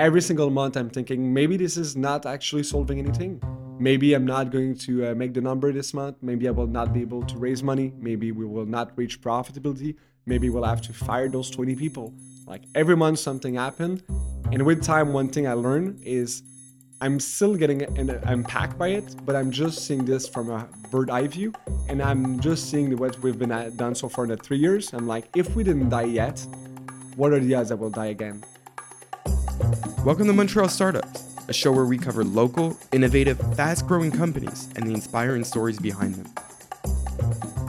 every single month I'm thinking maybe this is not actually solving anything. Maybe I'm not going to uh, make the number this month. Maybe I will not be able to raise money. Maybe we will not reach profitability. Maybe we'll have to fire those 20 people. Like every month something happened. And with time, one thing I learned is I'm still getting impacted by it, but I'm just seeing this from a bird eye view, and I'm just seeing what we've been at, done so far in the three years. I'm like, if we didn't die yet, what are the odds that we'll die again? Welcome to Montreal Startups, a show where we cover local, innovative, fast growing companies and the inspiring stories behind them.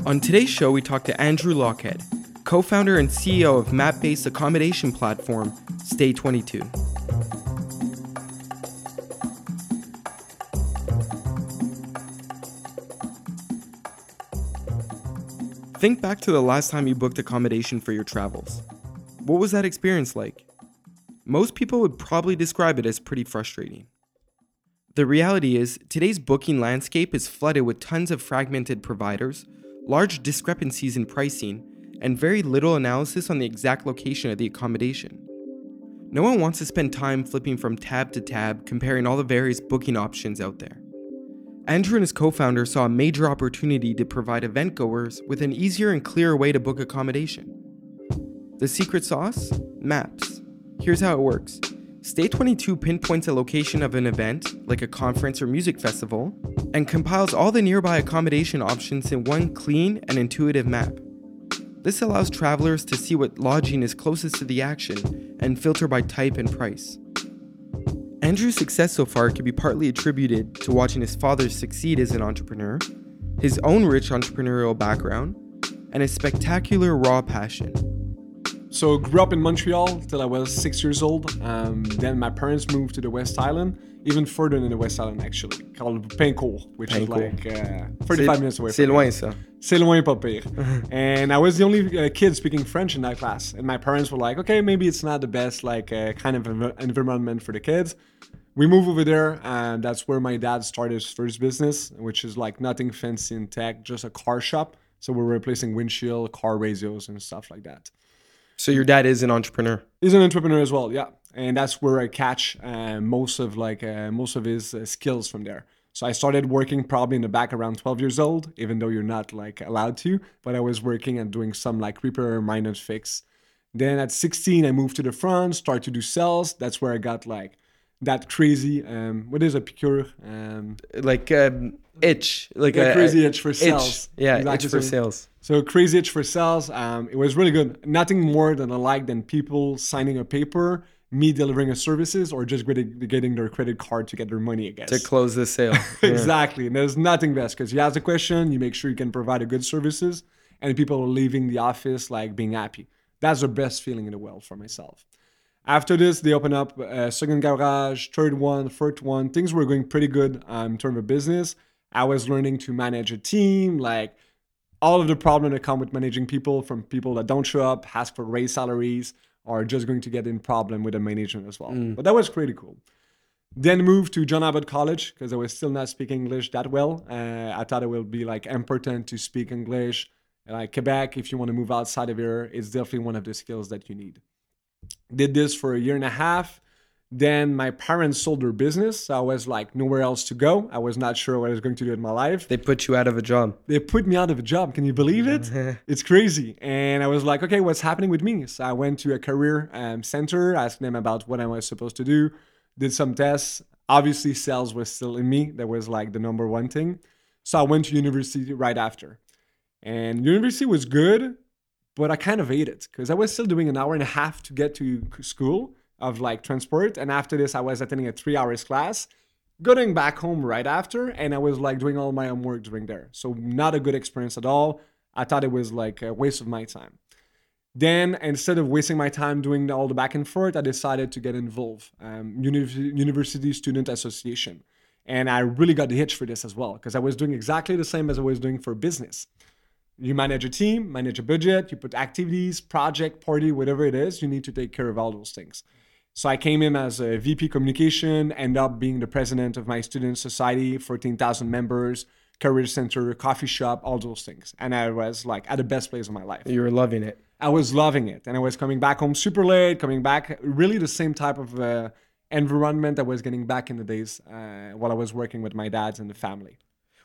On today's show, we talk to Andrew Lochhead, co founder and CEO of map based accommodation platform Stay 22. Think back to the last time you booked accommodation for your travels. What was that experience like? Most people would probably describe it as pretty frustrating. The reality is, today's booking landscape is flooded with tons of fragmented providers, large discrepancies in pricing, and very little analysis on the exact location of the accommodation. No one wants to spend time flipping from tab to tab comparing all the various booking options out there. Andrew and his co founder saw a major opportunity to provide event goers with an easier and clearer way to book accommodation. The secret sauce? Maps. Here's how it works Stay 22 pinpoints a location of an event, like a conference or music festival, and compiles all the nearby accommodation options in one clean and intuitive map. This allows travelers to see what lodging is closest to the action and filter by type and price. Andrew's success so far can be partly attributed to watching his father succeed as an entrepreneur, his own rich entrepreneurial background, and his spectacular raw passion. So grew up in Montreal till I was six years old. Um, then my parents moved to the West Island, even further than the West Island actually, called Pincourt, which Pincourt. is like uh, 35 minutes away. C'est loin ça. C'est loin pas pire. and I was the only uh, kid speaking French in that class, and my parents were like, okay, maybe it's not the best like uh, kind of environment for the kids we move over there and that's where my dad started his first business which is like nothing fancy in tech just a car shop so we're replacing windshield car radios and stuff like that so your dad is an entrepreneur? He's an entrepreneur as well yeah. And that's where i catch uh, most of like uh, most of his uh, skills from there. So i started working probably in the back around 12 years old even though you're not like allowed to but i was working and doing some like repair minor fix. Then at 16 i moved to the front start to do sales. That's where i got like that crazy um what is a picure um like um itch like a, crazy itch for sales itch. yeah exactly. itch for sales so crazy itch for sales um it was really good. Nothing more than i like than people signing a paper me delivering a services or just getting, getting their credit card to get their money I guess. To close the sale. Exactly. And there's nothing best because you ask a question you make sure you can provide a good services and people are leaving the office like being happy. That's the best feeling in the world for myself after this, they open up a second garage, third one, fourth one. Things were going pretty good um, in terms of business. I was learning to manage a team, like all of the problems that come with managing people from people that don't show up, ask for raise salaries, or just going to get in problem with the management as well. Mm. But that was pretty cool. Then moved to John Abbott College because I was still not speaking English that well. Uh, I thought it would be like important to speak English. Like Quebec, if you want to move outside of here, it's definitely one of the skills that you need. Did this for a year and a half. Then my parents sold their business. So I was like nowhere else to go. I was not sure what I was going to do in my life. They put you out of a job. They put me out of a job. Can you believe it? it's crazy. And I was like, okay, what's happening with me? So I went to a career um, center, asked them about what I was supposed to do, did some tests. Obviously, sales was still in me. That was like the number one thing. So I went to university right after. And university was good, but I kind of hate it because I was still doing an hour and a half to get to school of like transport. And after this, I was attending a three hours class, going back home right after. And I was like doing all my homework during there. So, not a good experience at all. I thought it was like a waste of my time. Then, instead of wasting my time doing all the back and forth, I decided to get involved. Um, Uni- University Student Association. And I really got the hitch for this as well because I was doing exactly the same as I was doing for business you manage a team, manage a budget, you put activities, project, party, whatever it is, you need to take care of all those things. So I came in as a VP communication, end up being the president of my student society, 14,000 members, career center, coffee shop, all those things. And I was like at the best place of my life. You were loving it. I was loving it. And I was coming back home super late, coming back really the same type of uh, environment I was getting back in the days uh, while I was working with my dads and the family.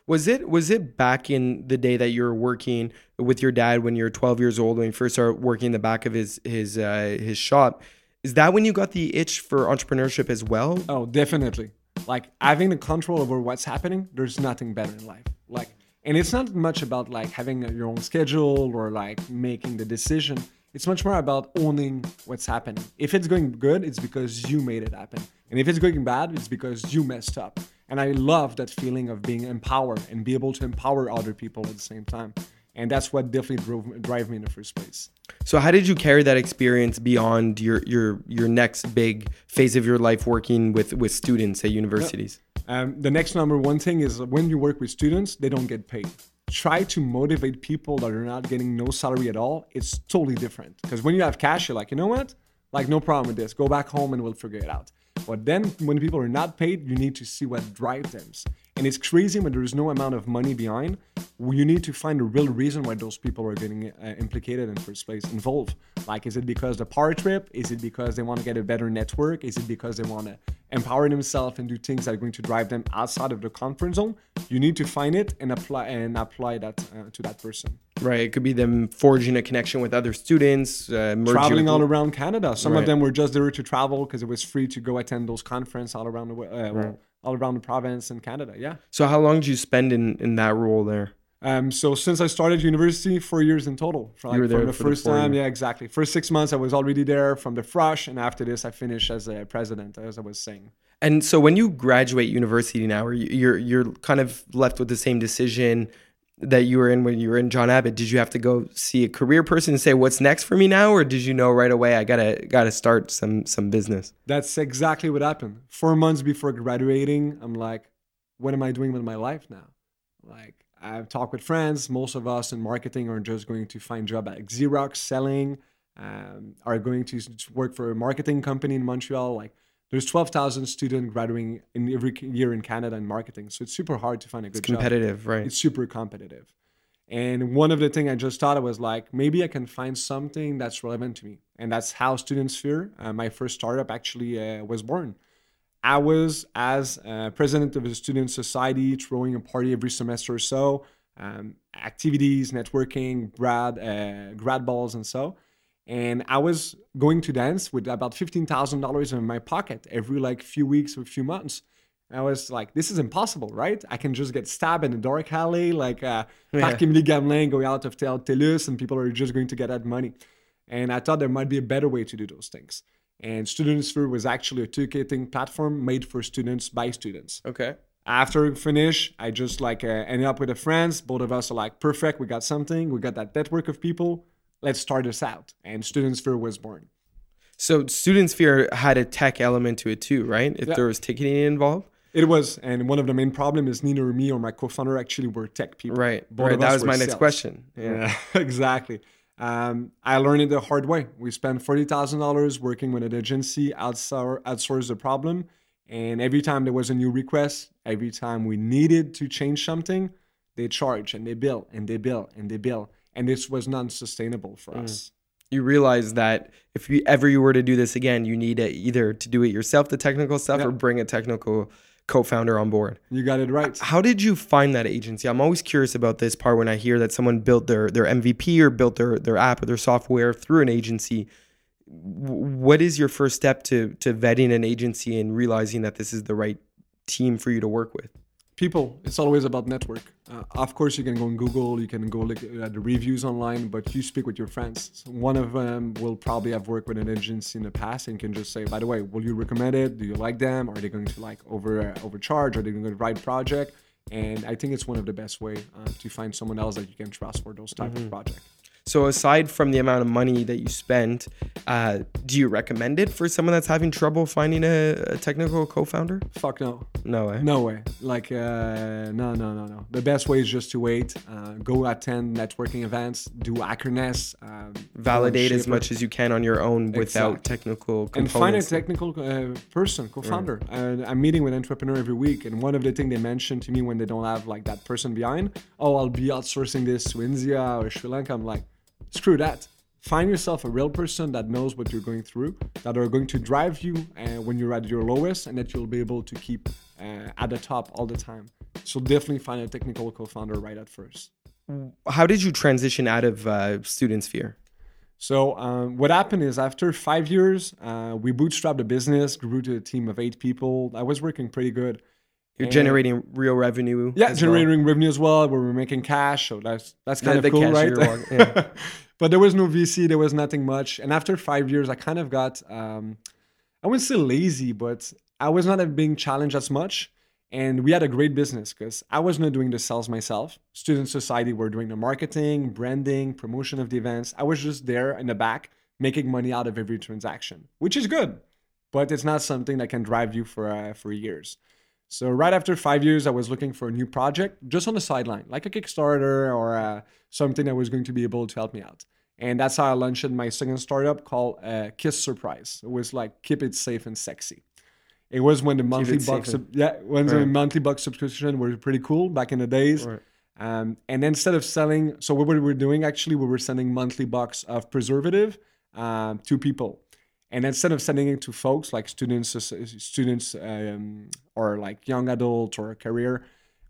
Was it was it back in the day that you were working with your dad when you were 12 years old when you first started working in the back of his his uh, his shop? Is that when you got the itch for entrepreneurship as well? Oh, definitely. Like having the control over what's happening, there's nothing better in life. Like and it's not much about like having your own schedule or like making the decision. It's much more about owning what's happening. If it's going good, it's because you made it happen. And if it's going bad, it's because you messed up. And I love that feeling of being empowered and be able to empower other people at the same time. And that's what definitely drove drive me in the first place. So how did you carry that experience beyond your your your next big phase of your life working with with students at universities? Um, the next number one thing is when you work with students, they don't get paid. Try to motivate people that are not getting no salary at all. It's totally different because when you have cash, you're like, you know what? Like no problem with this. Go back home and we'll figure it out. But then when people are not paid, you need to see what drives them. And it's crazy when there is no amount of money behind. You need to find a real reason why those people are getting uh, implicated in first place, involved. Like, is it because the power trip? Is it because they want to get a better network? Is it because they want to empower themselves and do things that are going to drive them outside of the comfort zone? You need to find it and apply and apply that uh, to that person. Right. It could be them forging a connection with other students, uh, traveling all around Canada. Some right. of them were just there to travel because it was free to go attend those conferences all around the uh, right all around the province and Canada. Yeah. So how long did you spend in in that role there? Um, so since I started university, four years in total. For, like, you were there from the first the time, years. yeah, exactly. First six months, I was already there from the fresh, and after this, I finished as a president, as I was saying. And so, when you graduate university now, you're you're kind of left with the same decision that you were in when you were in John Abbott, did you have to go see a career person and say what's next for me now, or did you know right away I gotta gotta start some some business? That's exactly what happened. Four months before graduating, I'm like, what am I doing with my life now? Like I've talked with friends. Most of us in marketing are just going to find job at Xerox selling, um, are going to work for a marketing company in Montreal. Like there's 12,000 students graduating in every year in Canada in marketing. So it's super hard to find a good it's competitive, job. right? It's super competitive. And one of the things I just thought I was like, maybe I can find something that's relevant to me. And that's how Studentsphere, uh, my first startup, actually uh, was born. I was, as uh, president of a student society, throwing a party every semester or so, um, activities, networking, grad, uh, grad balls, and so and I was going to dance with about fifteen thousand dollars in my pocket every like few weeks or few months. I was like, this is impossible, right? I can just get stabbed in a dark alley, like uh, yeah. Parc Gamelin going out of Tel TELUS, and people are just going to get that money. And I thought there might be a better way to do those things. And Studentsphere was actually a ticketing platform made for students by students. Okay. After finish, I just like uh, ended up with a friends. Both of us are like, perfect. We got something. We got that network of people let's start this out. And Studentsphere was born. So Studentsphere had a tech element to it too, right? If yeah. there was ticketing involved. It was, and one of the main problems is neither me or my co-founder actually were tech people. Right, Both right. That was my sales. next question. Yeah, yeah exactly. Um, I learned it the hard way. We spent forty thousand dollars working with an agency outsource, outsource the problem, and every time there was a new request, every time we needed to change something, they charge and they bill and they bill and they bill and this was non-sustainable for mm. us. You realize that if you ever you were to do this again you need to either to do it yourself the technical stuff or bring a technical co-founder on board. You got it right. How did you find that agency? I'm always curious about this part when i hear that someone built their their mvp or built their their app or their software through an agency. What is your first step to to vetting an agency and realizing that this is the right team for you to work with people it's always about network. Uh, of course you can go on google you can go look at the reviews online but you speak with your friends. So one of them will probably have worked with an agency in the past and can just say by the way will you recommend it? Do you like them? Are they going to like over uh, overcharge? Are they going to write project? And i think it's one of the best way uh, to find someone else that you can trust for those type mm-hmm. of projects so aside from the amount of money that you spent, uh, do you recommend it for someone that's having trouble finding a, a technical co-founder? Fuck no. No way. No way. Like uh, no, no, no, no. The best way is just to wait. Uh, go attend networking events. Do Hackerness. Um, Validate as much as you can on your own without technical components. And find a technical uh, person, co-founder. Right. I'm meeting with an entrepreneur every week, and one of the things they mention to me when they don't have like that person behind, oh, I'll be outsourcing this to India or Sri Lanka. I'm like screw that find yourself a real person that knows what you're going through, that are going to drive you uh, when you're at your lowest, and that you'll be able to keep uh, at the top all the time. So definitely find a technical co-founder right at first. How did you transition out of uh, Student Sphere? So um, what happened is after five years, uh, we bootstrapped the business, grew to a team of eight people. I was working pretty good. You're And- generating real revenue. Yeah, as well. generating revenue as well. we're making cash, so that's that's kind the of cool, cash right? walk- yeah. but there was no VC, there was nothing much. And after five years, I kind of got um, I wouldn't say lazy, but I was not being challenged as much. And we had a great business because I was not doing the sales myself. Student Society were doing the marketing, branding, promotion of the events. I was just there in the back making money out of every transaction, which is good, but it's not something that can drive you for uh, for years. So right after five years, I was looking for a new project just on the sideline, like a Kickstarter or uh, something that was going to be able to help me out. And that's how I launched my second startup called uh, Kiss Surprise. It was like keep it safe and sexy. It was when the monthly bucks, and- yeah, when the monthly bucks subscription were pretty cool back in the days. Right. Um, and instead of selling, so what we were doing actually, we were sending monthly box of preservative um, to people. And instead of sending it to folks like students, students, um, or like young adults or a career,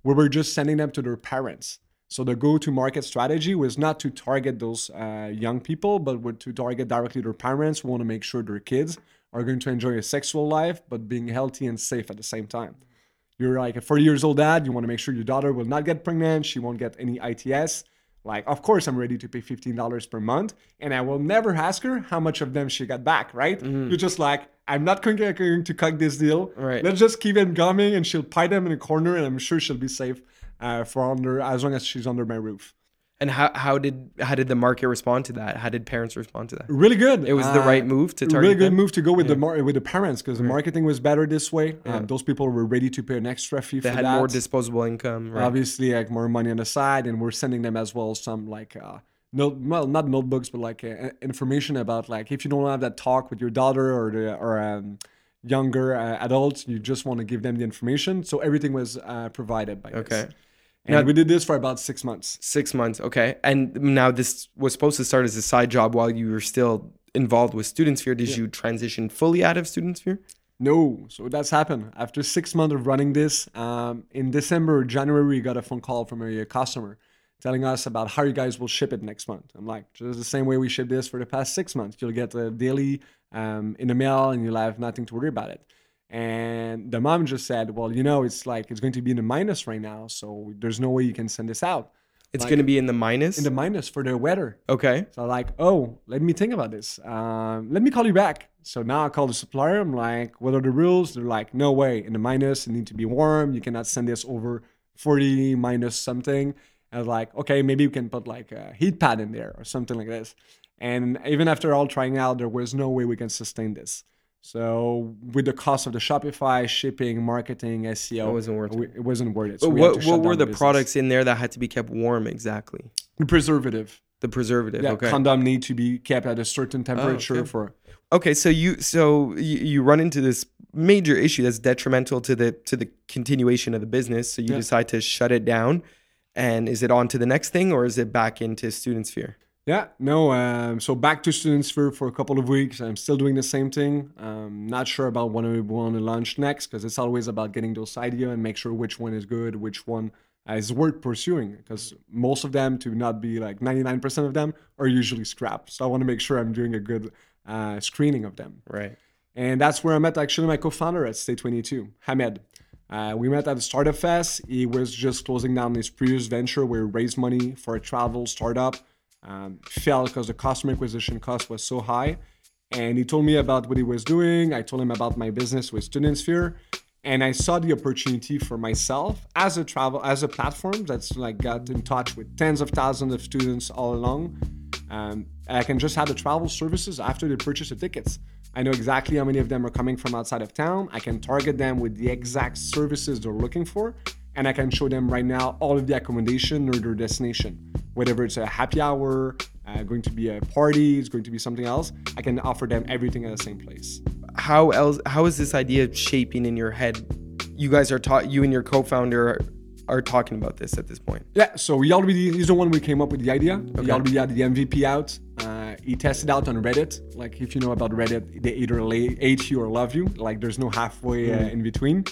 we were just sending them to their parents. So the go-to-market strategy was not to target those uh, young people, but were to target directly their parents. We want to make sure their kids are going to enjoy a sexual life, but being healthy and safe at the same time. You're like a 40 years old dad. You want to make sure your daughter will not get pregnant. She won't get any ITS. Like, of course, I'm ready to pay $15 per month. And I will never ask her how much of them she got back, right? You're just like, I'm not going to, cut this deal. Right. Let's just keep it coming and she'll pie them in a corner and I'm sure she'll be safe uh, for under as long as she's under my roof. And how, how did how did the market respond to that? How did parents respond to that? Really good. It was the Uh, right move to target really good them? move to go with the mar- with the parents because the marketing was better this way. Yeah. Um, those people were ready to pay an extra fee They for had that. more disposable income. Right? obviously like more money on the side and we're sending them as well some like uh note well not notebooks but like uh, information about like if you don't have that talk with your daughter or the or um, younger uh, adults you just want to give them the information so everything was uh, provided by Okay. this. And Now- we did this for about six months Six months. Okay. And now this was supposed to start as a side job while you were still involved with Student Sphere. Did you transition fully out of Student Sphere? No, so that's happened. After six months of running this, um, in December, or January, we got a phone call from a, customer telling us about how you guys will ship it next month. I'm like, just the same way we ship this for the past six months. You'll get a daily um, in the mail and you'll have nothing to worry about it. And the mom just said, well, you know, it's like it's going to be in the minus right now, so there's no way you can send this out. It's Like- going to be in the minus. In the minus for the weather. okay. So like, oh, let me think about this. Um, let me call you back. So now I call the supplier. I'm like, what are the rules? They're like, no way. In the minus, it need to be warm. You cannot send this over 40 minus something. I was like, okay, maybe we can put like a heat pad in there or something like this. And even after all trying out, there was no way we can sustain this. So with the cost of the Shopify, shipping, marketing, SEO, It wasn't worth it. It wasn't worth it. So But we what what were down the products in there that had to be kept warm exactly? The preservative. The preservative. Yeah, okay. condom need to be kept at a certain oh, temperature okay. for Okay, so you so you, you run into this major issue that's detrimental to the to the continuation of the business. So you Yeah. decide to shut it down. And is it on to the next thing or is it back into student sphere? Yeah, no. Um, so back to students for for a couple of weeks. I'm still doing the same thing. Um, not sure about what I want to launch next because it's always about getting those ideas and make sure which one is good, which one is worth pursuing. Because most of them, to not be like 99% of them, are usually scrapped. So I want to make sure I'm doing a good uh, screening of them. Right. And that's where I met actually my co-founder at Stay 22, Hamed. Uh, we met at the Startup Fest. He was just closing down his previous venture where he raised money for a travel startup. Um, failed because the customer acquisition cost was so high. And he told me about what he was doing. I told him about my business with Student Sphere. And I saw the opportunity for myself as a travel, as a platform that's like got in touch with tens of thousands of students all along. Um, I can just have the travel services after they purchase the tickets. I know exactly how many of them are coming from outside of town. I can target them with the exact services they're looking for, and I can show them right now all of the accommodation or their destination. Whether it's a happy hour, uh, going to be a party, it's going to be something else, I can offer them everything at the same place. How else how is this idea shaping in your head? You guys are taught you and your co-founder are, are talking about this at this point. Yeah, so already he's the one we came up with the idea. Okay. He already had the MVP out. Uh, he tested out on Reddit. Like if you know about Reddit, they either hate you or love you. Like there's no halfway uh, in between.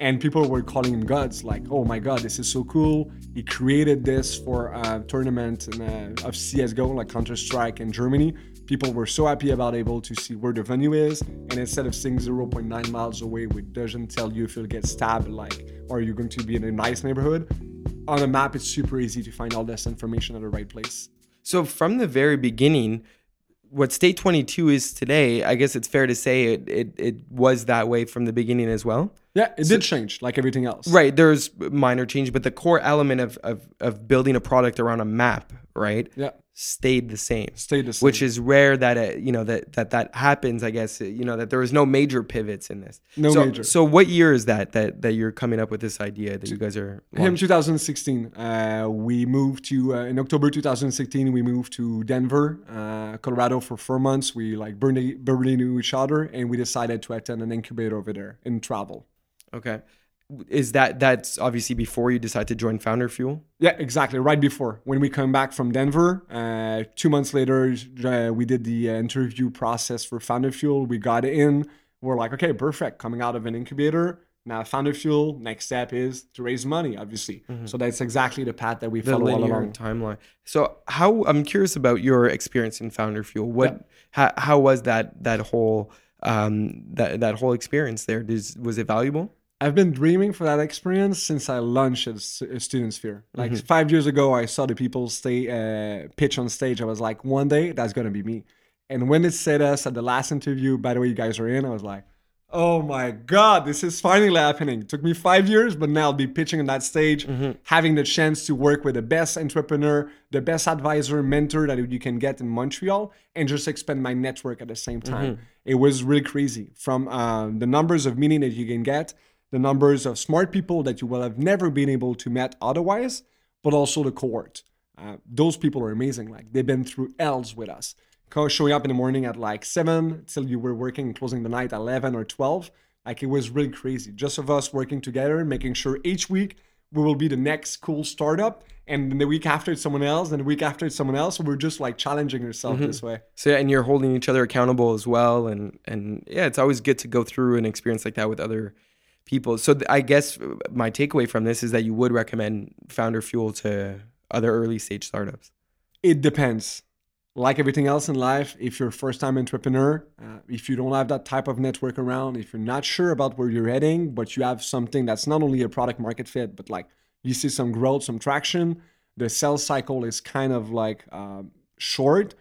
And people were calling him gods. Like, oh my god, this is so cool. He created this for a tournament in, uh, of CS:GO, like Counter Strike in Germany. People were so happy about able to see where the venue is, and instead of seeing 0.9 miles away, which doesn't tell you if you'll get stabbed, like, or you're going to be in a nice neighborhood, on a map it's super easy to find all this information at the right place. So from the very beginning, what Stay 22 is today, I guess it's fair to say it it, it was that way from the beginning as well. Yeah, it did change like everything else. Right, there's minor change, but the core element of, of, of building a product around a map, right? Yeah. Stayed the same. Stayed the same. Which is rare that it, you know that that that happens. I guess you know that there was no major pivots in this. No so, major. So what year is that that that you're coming up with this idea that you guys are? Him 2016. Uh, we moved to uh, in October 2016. We moved to Denver, uh, Colorado for four months. We like barely barely knew each other, and we decided to attend an incubator over there in travel. Okay. Is that that's obviously before you decide to join Founder Fuel? Yeah, exactly. Right before when we come back from Denver, uh, two months later, uh, we did the uh, interview process for Founder Fuel. We got in. We're like, okay, perfect. Coming out of an incubator. Now, Founder Fuel. Next step is to raise money, obviously. So that's exactly the path that we The follow all along. timeline. So how I'm curious about your experience in Founder Fuel. What how, how was that that whole um that that whole experience there? Was it valuable? I've been dreaming for that experience since I launched at uh, Student Sphere. Like five years ago, I saw the people stay uh, pitch on stage. I was like, one day that's gonna be me. And when it said us at the last interview, by the way, you guys are in, I was like, oh my god, this is finally happening. It took me five years, but now I'll be pitching on that stage, having the chance to work with the best entrepreneur, the best advisor, mentor that you can get in Montreal, and just expand my network at the same time. It was really crazy. From um, the numbers of meeting that you can get the numbers of smart people that you will have never been able to met otherwise, but also the cohort. Uh, those people are amazing. Like they've been through L's with us. Showing up in the morning at like seven till you were working and closing the night at eleven or twelve. Like it was really crazy. Just of us working together, making sure each week we will be the next cool startup, and then the week after it's someone else, and the week after it's someone else. we're just like challenging ourselves this way. So yeah, and you're holding each other accountable as well, and and yeah, it's always good to go through an experience like that with other people. So th- I guess uh, my takeaway from this is that you would recommend Founder Fuel to other early stage startups. It depends. Like everything else in life, if you're a first time entrepreneur, uh, if you don't have that type of network around, if you're not sure about where you're heading, but you have something that's not only a product market fit, but like you see some growth, some traction, the sales cycle is kind of like um, short.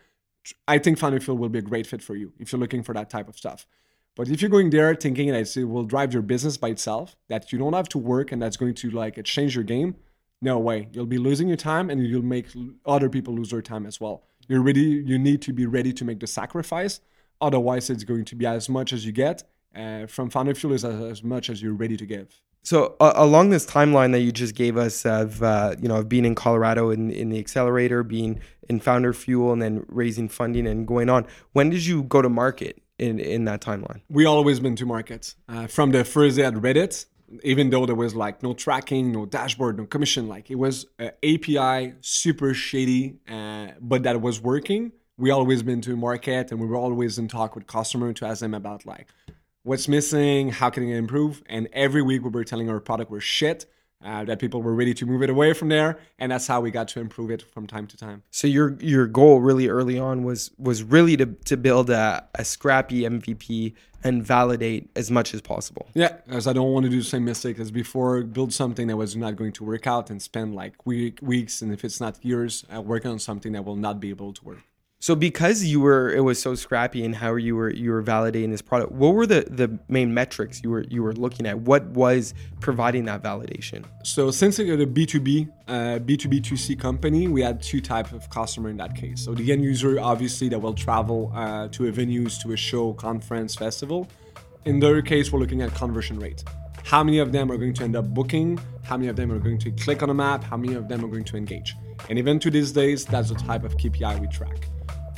I think Founder Fuel will be a great fit for you if you're looking for that type of stuff. But if you're going there thinking that it will drive your business by itself, that you don't have to work and that's going to like change your game, no way. You'll be losing your time and you'll make other people lose their time as well. You're ready, you need to be ready to make the sacrifice. Otherwise, it's going to be as much as you get. Uh, from Founder Fuel is as, as much as you're ready to give. So uh, along this timeline that you just gave us of uh, you know of being in Colorado in, in the accelerator, being in Founder Fuel, and then raising funding and going on, when did you go to market in in that timeline? we always been to market uh, from the first day at reddit even though there was like no tracking no dashboard no commission like it was uh, api super shady uh, but that was working. We always been to market and we were always in talk with customer to ask them about like what's missing how can it improve? And every week we were telling our product was shit uh, that people were ready to move it away from there and that's how we got to improve it from time to time So your your goal really early on was was really to to build a, a scrappy MVP and validate as much as possible. Yeah, as I don't want to do the same mistake as before. Build something that was not going to work out and spend like week, weeks, and if it's not years, uh, working on something that will not be able to work. So because you were it was so scrappy and how you were you were validating this product, what were the the main metrics you were you were looking at? What was providing that validation? So since it's a B2B, uh, B2B2C company, we had two types of customer in that case. So the end user, obviously, that will travel uh, to a venues, to a show, conference, festival. In their case, we're looking at conversion rate. How many of them are going to end up booking? How many of them are going to click on a map? How many of them are going to engage? And even to these days, that's the type of KPI we track.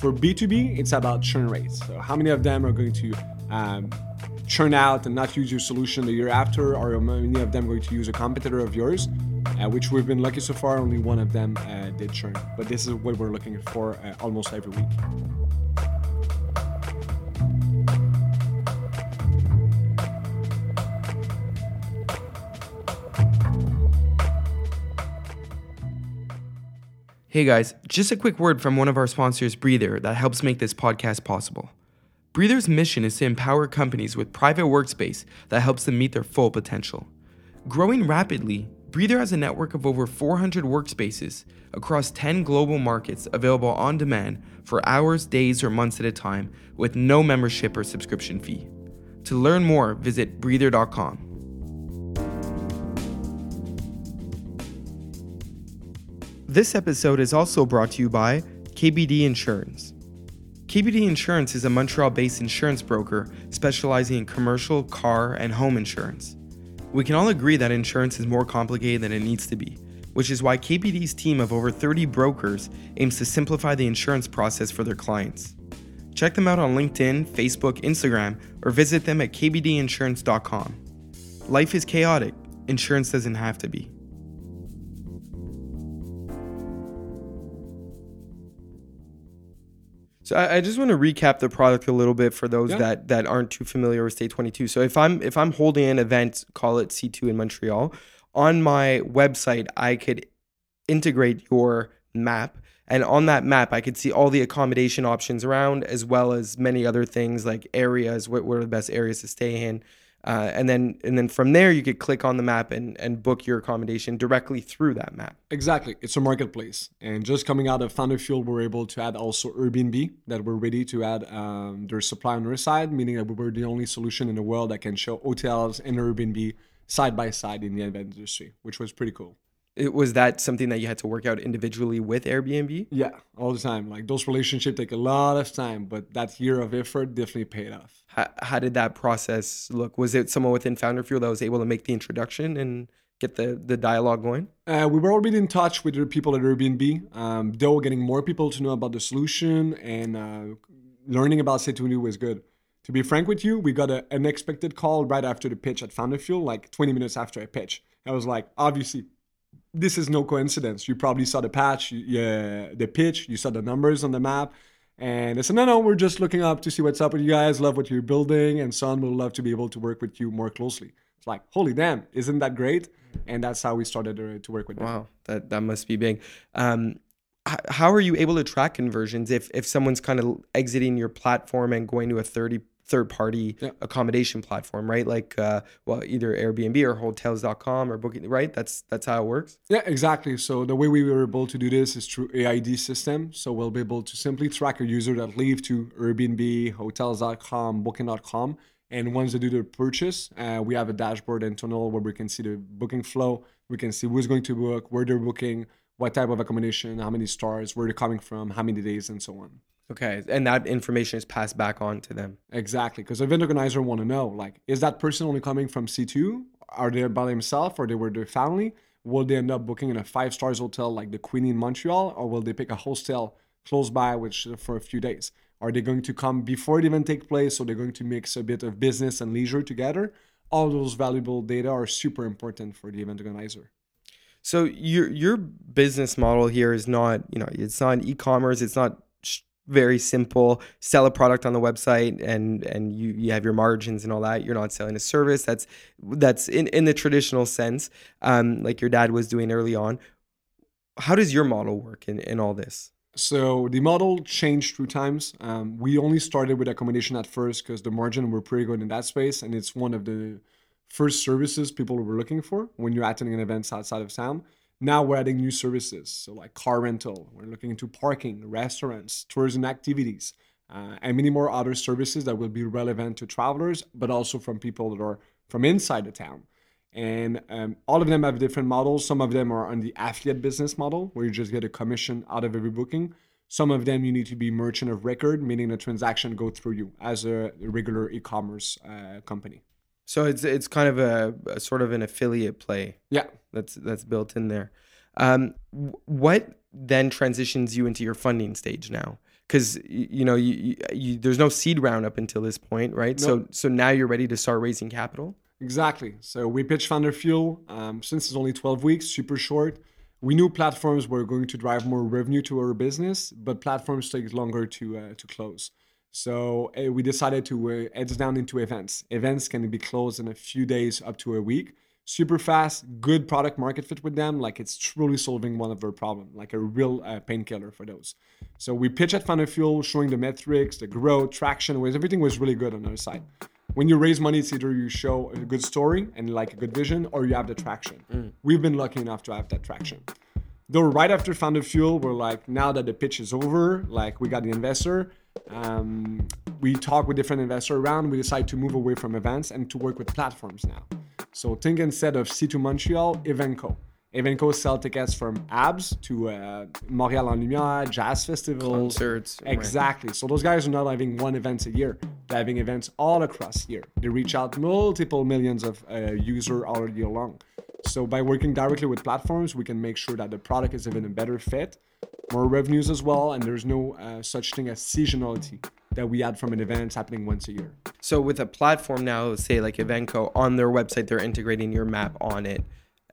For B2B, it's about churn rates. So how many of them are going to um, churn out and not use your solution the year after, or many of them going to use a competitor of yours? Uh, which we've been lucky so far, only one of them uh, did churn. But this is what we're looking for uh, almost every week. Hey guys, just a quick word from one of our sponsors, Breather, that helps make this podcast possible. Breather's mission is to empower companies with private workspace that helps them meet their full potential. Growing rapidly, Breather has a network of over 400 workspaces across 10 global markets available on demand for hours, days, or months at a time with no membership or subscription fee. To learn more, visit breather.com. This episode is also brought to you by KBD Insurance. KBD Insurance is a Montreal based insurance broker specializing in commercial, car, and home insurance. We can all agree that insurance is more complicated than it needs to be, which is why KBD's team of over 30 brokers aims to simplify the insurance process for their clients. Check them out on LinkedIn, Facebook, Instagram, or visit them at kbdinsurance.com. Life is chaotic, insurance doesn't have to be. So I, I just want to recap the product a little bit for those Yeah. that that aren't too familiar with Stay 22. So if I'm if I'm holding an event, call it C2 in Montreal, on my website I could integrate your map and on that map I could see all the accommodation options around as well as many other things like areas what, what are the best areas to stay in uh, and then and then from there you could click on the map and, and book your accommodation directly through that map Exactly. It's a marketplace. And just coming out of Founder Fuel, we're able to add also Airbnb that we're ready to add um, their supply on their side, meaning that we were the only solution in the world that can show hotels and Airbnb side by side in the event industry, which was pretty cool. It was that something that you had to work out individually with Airbnb Yeah, all the time. Like those relationships take a lot of time, but that year of effort definitely paid off. how, how did that process look? Was it someone within Founder Fuel that was able to make the introduction and get the, the dialogue going? Uh, we were already in touch with the people at Airbnb. Um, though getting more people to know about the solution and uh, learning about Setuinu was good. To be frank with you, we got a, an unexpected call right after the pitch at Founder Fuel, like 20 minutes after I pitch. I was like, obviously, this is no coincidence. You probably saw the patch, yeah, the pitch, you saw the numbers on the map. And they said, no, no, we're just looking up to see what's up with you guys, love what you're building, and son would love to be able to work with you more closely. It's like, holy damn, isn't that great? And that's how we started to, to work with them. Wow, that, that must be big. Um, how are you able to track conversions if, if someone's kind of exiting your platform and going to a 30, third party Yeah. accommodation platform, right? Like, uh, well, either Airbnb or hotels.com or booking, right? That's, that's how it works. Yeah, exactly. So the way we were able to do this is through AID system. So we'll be able to simply track a user that leave to Airbnb, hotels.com, booking.com. And once they do their purchase, uh, we have a dashboard internal where we can see the booking flow. We can see who's going to book, where they're booking, what type of accommodation, how many stars, where they're coming from, how many days, and so on. Okay. And that information is passed back on to them. Exactly, because the event organizer want to know like, is that person only coming from C2? Are they by themselves or they were their family? Will they end up booking in a five stars hotel like the Queen in Montreal, or will they pick a hostel close by, which uh, for a few days? Are they going to come before the event take place, so they're going to mix a bit of business and leisure together? All those valuable data are super important for the event organizer. So your your business model here is not, you know, it's not e-commerce. It's not very simple. Sell a product on the website and and you you have your margins and all that. You're not selling a service. That's that's in in the traditional sense, um, like your dad was doing early on. How does your model work in in all this? So the model changed through times. Um, we only started with accommodation at first because the margin were pretty good in that space, and it's one of the first services people were looking for when you're attending events outside of town. Now we're adding new services, so like car rental. We're looking into parking, restaurants, tourism activities, uh, and many more other services that will be relevant to travelers, but also from people that are from inside the town. And um, all of them have different models. Some of them are on the affiliate business model, where you just get a commission out of every booking. Some of them you need to be merchant of record, meaning the transaction go through you as a regular e-commerce uh, company. So it's it's kind of a, a sort of an affiliate play. Yeah. that's that's built in there. Um, what then transitions you into your funding stage now? Because you know you, you, you there's no seed round up until this point, right? So so now you're ready to start raising capital. Exactly. So we pitched Founder Fuel um, since it's only 12 weeks, super short. We knew platforms were going to drive more revenue to our business, but platforms take longer to uh, to close. So uh, we decided to uh, edge down into events. Events can be closed in a few days up to a week. super fast, good product market fit with them. Like it's truly solving one of their problem, like a real uh, painkiller for those. So we pitch at Founder Fuel, showing the metrics, the growth, traction, was everything was really good on our side. When you raise money, it's either you show a good story and like a good vision, or you have the traction. Mm. We've been lucky enough to have that traction. Though right after Founder Fuel, we're like, now that the pitch is over, like we got the investor, um, we talk with different investors around. We decide to move away from events and to work with platforms now. So think instead of C2 Montreal, Evenko. Evenko sell tickets from ABS to uh, Montréal en Lumière, jazz festivals. Concerts. Exactly. Right. So those guys are not having one event a year. They're having events all across the year. They reach out multiple millions of uh, users all year long. So by working directly with platforms, we can make sure that the product is even a better fit, more revenues as well, and there's no uh, such thing as seasonality that we add from an event happening once a year. So with a platform now, say like Evenko, on their website, they're integrating your map on it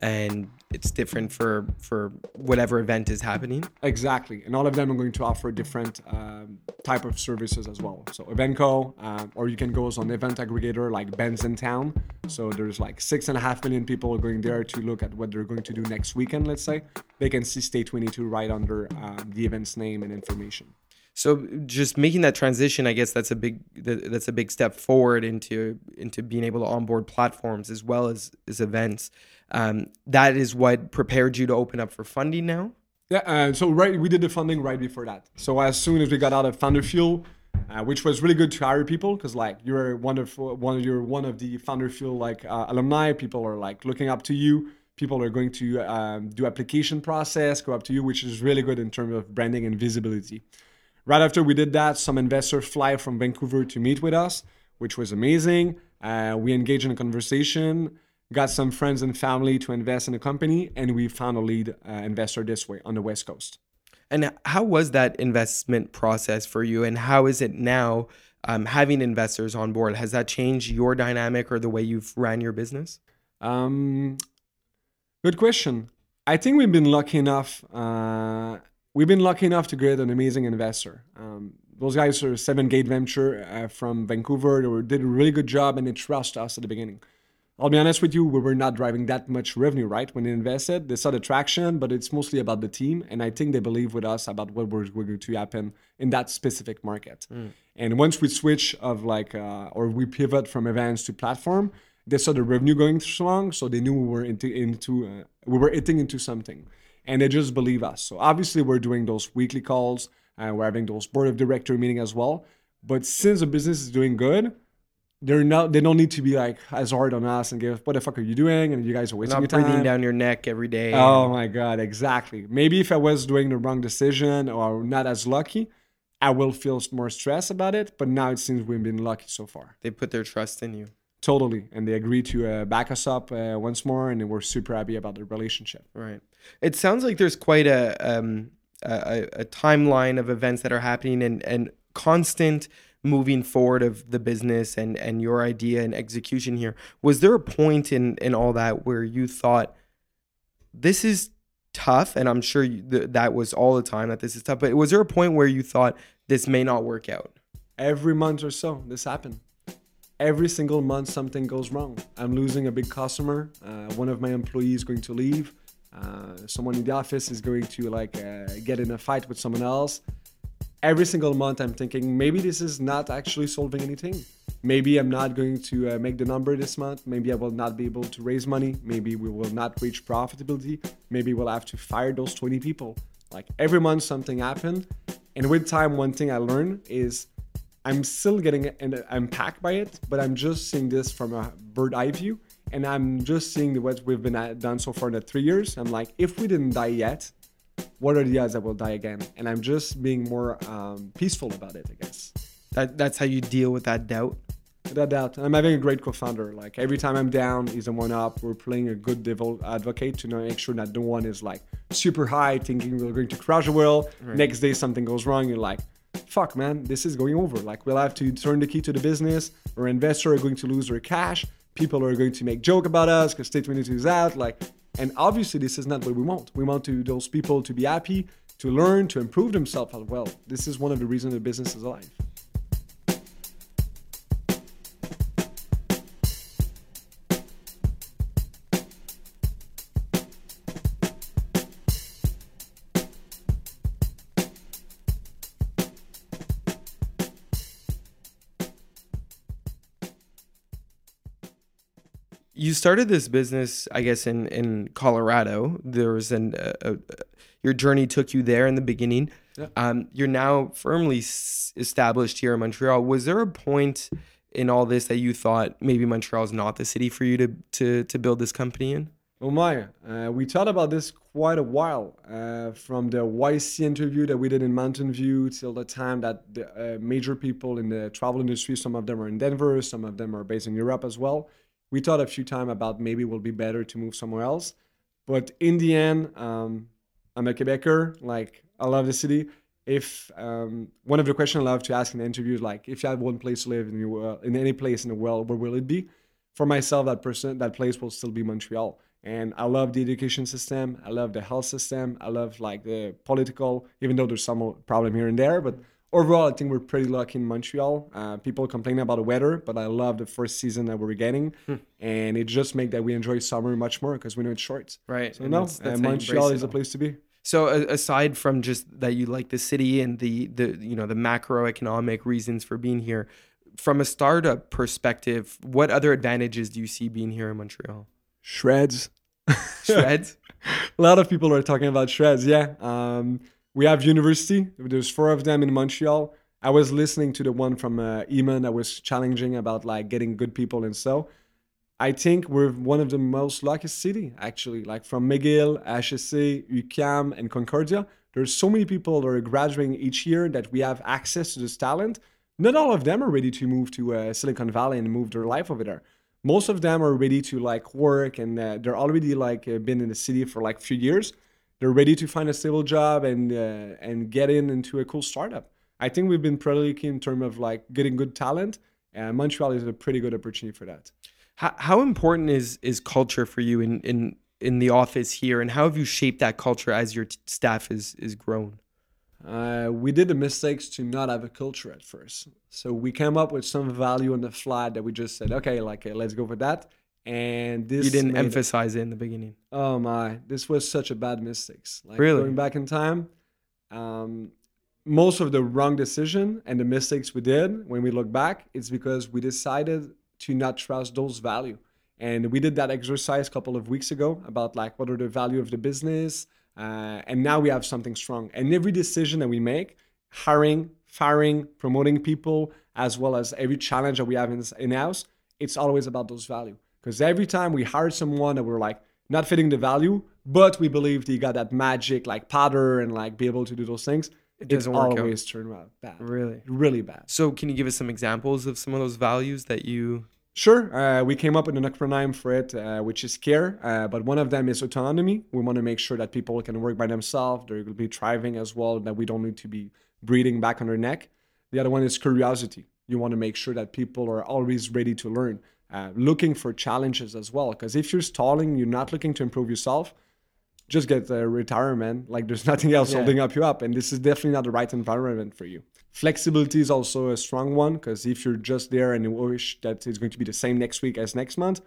and it's different for for whatever event is happening. Exactly and all of them are going to offer different um, type of services as well. So evenko um, or you can go on event aggregator like Bandsintown. So there's like six and a half million people going there to look at what they're going to do next weekend let's say. They can see stay 22 right under um, the event's name and information so just making that transition i guess that's a big that's a big step forward into into being able to onboard platforms as well as as events. Um, that is what prepared you to open up for funding now? Yeah uh, so right we did the funding right before that. So as soon as we got out of founder fuel uh, which was really good to hire people because like you're one of one you're one of the founder fuel like uh, alumni. People are like looking up to you. People are going to um, do application process go up to you which is really good in terms of branding and visibility Right after we did that, some investors fly from Vancouver to meet with us, which was amazing. Uh, we engaged in a conversation, got some friends and family to invest in the company, and we found a lead uh, investor this way on the West Coast. And how was that investment process for you? And how is it now um, having investors on board? Has that changed your dynamic or the way you've ran your business? Um, good question. I think we've been lucky enough uh, we've been lucky enough to get an amazing investor. Um, those guys are Seven Gate Venture uh, from Vancouver. They did a really good job and they trust us at the beginning. I'll be honest with you, we were not driving that much revenue, right? When they invested, they saw the traction, but it's mostly about the team. And I think they believe with us about what we're, we're going to happen in that specific market. Mm. And once we switch of like, uh, or we pivot from events to platform, they saw the revenue going strong. So they knew we were into, into uh, we were hitting into something and they just believe us. So obviously we're doing those weekly calls and we're having those board of director meeting as well. But since the business is doing good, they're not they don't need to be like as hard on us and give what the fuck are you doing and you guys are wasting not your time. breathing down your neck every day. Oh my god, exactly. Maybe if I was doing the wrong decision or not as lucky, I will feel more stress about it. But now it seems we've been lucky so far. They put their trust in you. Totally, and they agreed to uh, back us up uh, once more, and we're super happy about the relationship. Right. It sounds like there's quite a um, a, a timeline of events that are happening, and and constant moving forward of the business and and your idea and execution here. Was there a point in in all that where you thought this is tough, and I'm sure you, th- that was all the time that this is tough. But was there a point where you thought this may not work out? Every month or so, this happened every single month something goes wrong. I'm losing a big customer. Uh, one of my employees is going to leave. Uh, someone in the office is going to like uh, get in a fight with someone else. Every single month, I'm thinking maybe this is not actually solving anything. Maybe I'm not going to uh, make the number this month. Maybe I will not be able to raise money. Maybe we will not reach profitability. Maybe we'll have to fire those 20 people. Like every month, something happened. And with time, one thing I learned is I'm still getting impacted by it, but I'm just seeing this from a bird eye view. And I'm just seeing what we've been at, done so far in the three years. I'm like, if we didn't die yet, what are the odds that we'll die again? And I'm just being more um, peaceful about it, I guess. That, that's how you deal with that doubt? That doubt. I'm having a great co-founder. Like every time I'm down, he's a one up. We're playing a good devil advocate to make sure that no one is like super high, thinking we're going to crash a world. Right. Next day something goes wrong. You're like, fuck, man, this is going over. Like, we'll have to turn the key to the business. Our investors are going to lose their cash. People are going to make joke about us because Stay 22 is out. Like, and obviously, this is not what we want. We want to those people to be happy, to learn, to improve themselves as well. This is one of the reasons the business is alive. You started this business, I guess, in in Colorado. There was an uh, uh, your journey took you there in the beginning. Yeah. Um, you're now firmly s- established here in Montreal. Was there a point in all this that you thought maybe Montreal is not the city for you to to to build this company in? Oh my, uh, we thought about this quite a while. Uh, from the YC interview that we did in Mountain View till the time that the uh, major people in the travel industry, some of them are in Denver, some of them are based in Europe as well. We thought a few times about maybe it will be better to move somewhere else. But in the end, um, I'm a Quebecer. Like, I love the city. If um, one of the questions I love to ask in interviews, like, if you had one place to live in, the world, in any place in the world, where will it be? For myself, that person, that place will still be Montreal and I love the education system. I love the health system. I love like the political, even though there's some problem here and there. But overall, I think we're pretty lucky in Montreal. Uh, people complain about the weather, but I love the first season that we're getting, hmm. and it just makes that we enjoy summer much more because we know it's short. Right. So and no, that's, that's uh, Montreal is a place to be. So aside from just that you like the city and the the you know the macroeconomic reasons for being here, from a startup perspective, what other advantages do you see being here in Montreal? SR&EDs. SR&EDs. a lot of people are talking about SR&EDs. Yeah. Um, we have university. There's four of them in Montreal. I was listening to the one from uh, Eamon that was challenging about like getting good people and so. I think we're one of the most lucky city actually. Like from McGill, HEC, UQAM, and Concordia. There's so many people that are graduating each year that we have access to this talent. Not all of them are ready to move to uh, Silicon Valley and move their life over there most of them are ready to like work and uh, they're already like uh, been in the city for like few years they're ready to find a stable job and uh, and get in into a cool startup i think we've been pretty lucky in terms of like getting good talent and montreal is a pretty good opportunity for that how, how important is is culture for you in in in the office here and how have you shaped that culture as your t- staff is is grown uh, we did the mistakes to not have a culture at first. So we came up with some value on the fly that we just said, okay, like uh, let's go for that. And this you didn't emphasize it in the beginning. Oh my, this was such a bad mistakes. Like really? going back in time, um, most of the wrong decision and the mistakes we did when we look back, it's because we decided to not trust those value. And we did that exercise a couple of weeks ago about like what are the value of the business, uh, and now we have something strong. And every decision that we make, hiring, firing, promoting people, as well as every challenge that we have in, in house, it's always about those value. Because every time we hired someone that we're like not fitting the value, but we believe they got that magic like powder and like be able to do those things, it doesn't always out. turn out bad. Really, really bad. So, can you give us some examples of some of those values that you Sure, uh, we came up with an acronym for it, uh, which is CARE, uh, but one of them is autonomy. We want to make sure that people can work by themselves, they're going to be thriving as well, that we don't need to be breathing back on their neck. The other one is curiosity. You want to make sure that people are always ready to learn, uh, looking for challenges as well. Because if you're stalling, you're not looking to improve yourself, just get a retirement. Like there's nothing else yeah. holding up you up, and this is definitely not the right environment for you. Flexibility is also a strong one because if you're just there and you wish that it's going to be the same next week as next month,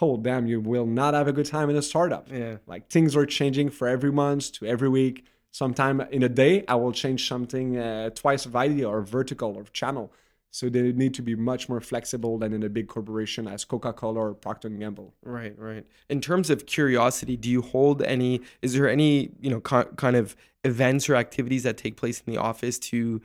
oh damn, you will not have a good time in a startup. Yeah. Like things are changing for every month to every week. Sometime in a day, I will change something uh, twice of idea or vertical or channel. So they need to be much more flexible than in a big corporation as Coca-Cola or Procter & Gamble. Right, right. In terms of curiosity, do you hold any? Is there any you know co- kind of events or activities that take place in the office to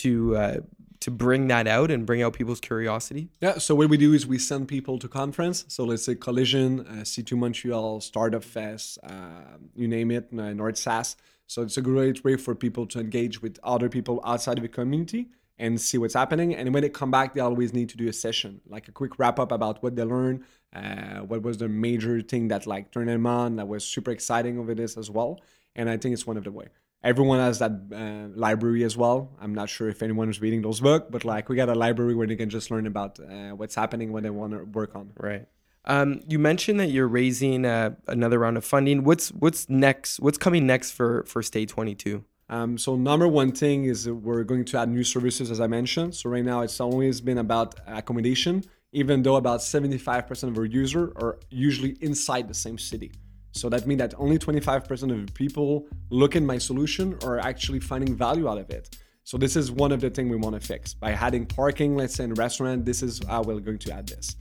to uh, to bring that out and bring out people's curiosity? Yeah. So what we do is we send people to conference. So let's say Collision, uh, C2 Montreal, Startup Fest, uh, you name it, uh, North SAS. So it's a great way for people to engage with other people outside of the community and see what's happening. And when they come back, they always need to do a session, like a quick wrap up about what they learned, uh, what was the major thing that like turned them on, that was super exciting over this as well. And I think it's one of the way everyone has that uh, library as well. I'm not sure if anyone is reading those books, but like we got a library where they can just learn about uh, what's happening when they want to work on. Right. Um, you mentioned that you're raising uh, another round of funding. What's what's next? What's coming next for for Stay 22? Um, so number one thing is we're going to add new services, as I mentioned. So right now it's always been about accommodation, even though about 75% of our users are usually inside the same city. So that means that only 25% of people look in my solution are actually finding value out of it. So this is one of the things we want to fix. By adding parking, let's say in a restaurant, this is how we're going to add this.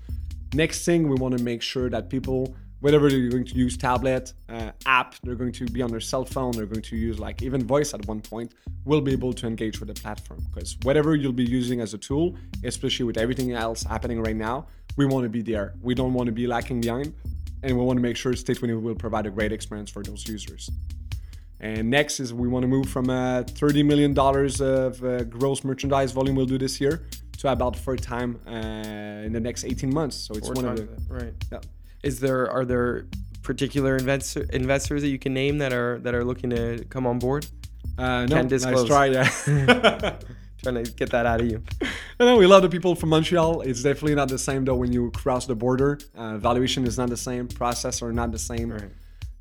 Next thing, we want to make sure that people, whatever they're going to use tablet, uh, app, they're going to be on their cell phone, they're going to use like even voice at one point, will be able to engage with the platform. Because whatever you'll be using as a tool, especially with everything else happening right now, we want to be there. We don't want to be lacking behind, and we want to make sure Stay 20 will provide a great experience for those users. And next is we want to move from uh, $30 million of uh, gross merchandise volume we'll do this year to about four time uh, in the next 18 months. So it's Four one of the right. Yeah. Is there are there particular investor, investors that you can name that are that are looking to come on board? uh, no, Can't nice try, yeah. Trying to get that out of you. I know we love the people from Montreal. It's definitely not the same though when you cross the border. Uh, valuation is not the same. Process are not the same. Right.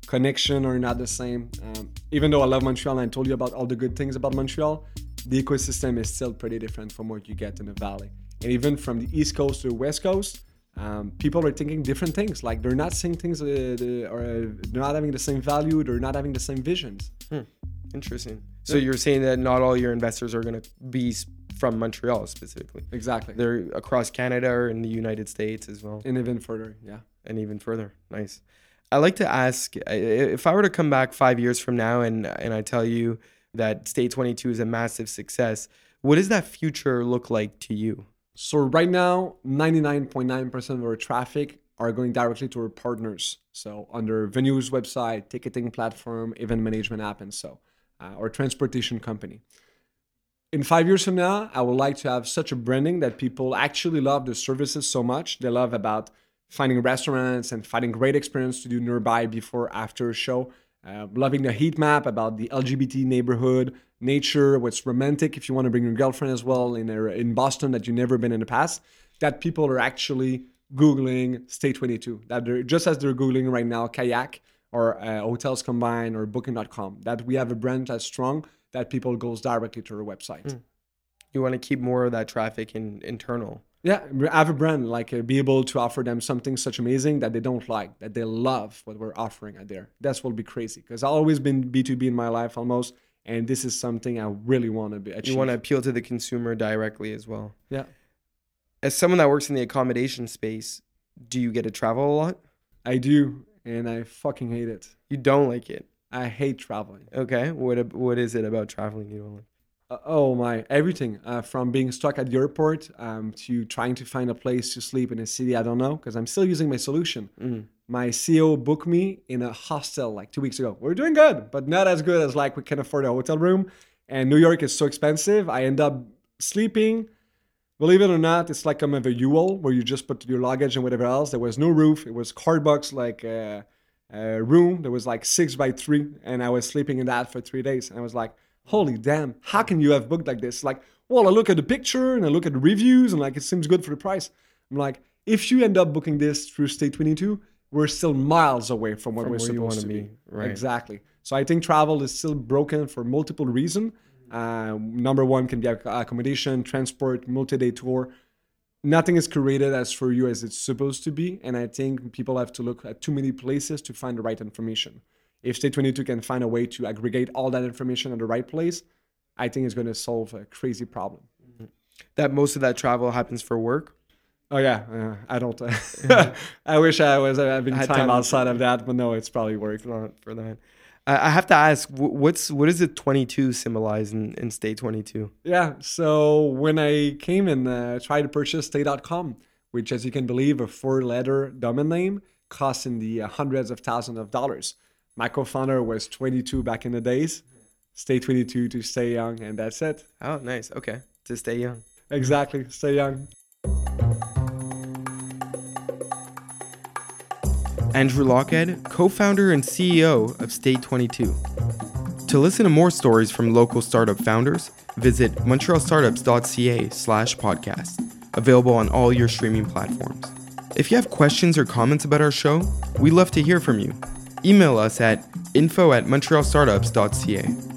Connection are not the same. Um, even though I love Montreal and I told you about all the good things about Montreal, the ecosystem is still pretty different from what you get in the valley. And even from the East Coast to the West Coast, um, people are thinking different things. Like they're not seeing things, uh, the- or uh, they're not having the same value. They're not having the same visions. Interesting. So you're saying that not all your investors are going to be from Montreal specifically. Exactly. They're across Canada or in the United States as well, and even further, yeah. and even further. Nice. I like to ask if I were to come back five years from now and and I tell you that Stay 22 is a massive success, what does that future look like to you? So right now, 99.9% of our traffic are going directly to our partners. So under venues website, ticketing platform, event management app, and so, uh, or transportation company. In five years from now, I would like to have such a branding that people actually love the services so much. They love about finding restaurants and finding great experience to do nearby before after show. Uh, loving the heat map about the LGBT neighborhood, nature, what's romantic if you want to bring your girlfriend as well in a, in Boston that you've never been in the past. That people are actually googling Stay 22. That they're just as they're googling right now kayak or uh, hotels combined or booking.com. That we have a brand that's strong that people goes directly to our website. You want to keep more of that traffic in internal. Yeah, have a brand like uh, be able to offer them something such amazing that they don't like, that they love what we're offering out there. That's what will be crazy because I've always been B2B in my life almost, and this is something I really want to be achieve. You want to appeal to the consumer directly as well. Yeah, As someone that works in the accommodation space, do you get to travel a lot? I do, and I fucking hate it. You don't like it. I hate traveling. Okay. What what is it about traveling you don't like? Uh, oh my, everything uh, from being stuck at the airport um, to trying to find a place to sleep in a city I don't know because I'm still using my solution. Mm. My CEO booked me in a hostel like two weeks ago. We're doing good, but not as good as like we can afford a hotel room. And New York is so expensive. I end up sleeping. Believe it or not, it's like I'm of a U-Haul where you just put your luggage and whatever else. There was no roof. It was cardbox like a, a room. There was like six by three, and I was sleeping in that for three days. And I was like, holy damn, how can you have booked like this? Like, well, I look at the picture and I look at the reviews and like it seems good for the price. I'm like, if you end up booking this through Stay 22, we're still miles away from what From we're where supposed wanna be. be, right. Exactly. So I think travel is still broken for multiple reasons. Uh, number one can be accommodation, transport, multi-day tour. Nothing is created as for you as it's supposed to be, and I think people have to look at too many places to find the right information. If Stay 22 can find a way to aggregate all that information in the right place, I think it's going to solve a crazy problem. That most of that travel happens for work. Oh yeah, uh, I don't. Uh, I wish I was having I had time, time outside of that, but no, it's probably work. Not for that. I I have to ask, wh- what's what does the 22 symbolize in, in Stay 22? Yeah. So when I came and uh, tried to purchase stay.com, which, as you can believe, a four letter domain name costs in the uh, hundreds of thousands of dollars. My co founder was 22 back in the days. Stay 22 to stay young, and that's it. Oh, nice. Okay, to stay young. Exactly. Stay young. Andrew Lockhead, co-founder and CEO of Stay 22. To listen to more stories from local startup founders, visit montrealstartups.ca slash podcast, Available on all your streaming platforms. If you have questions or comments about our show, we'd love to hear from you. Email us at info at montrealstartups.ca.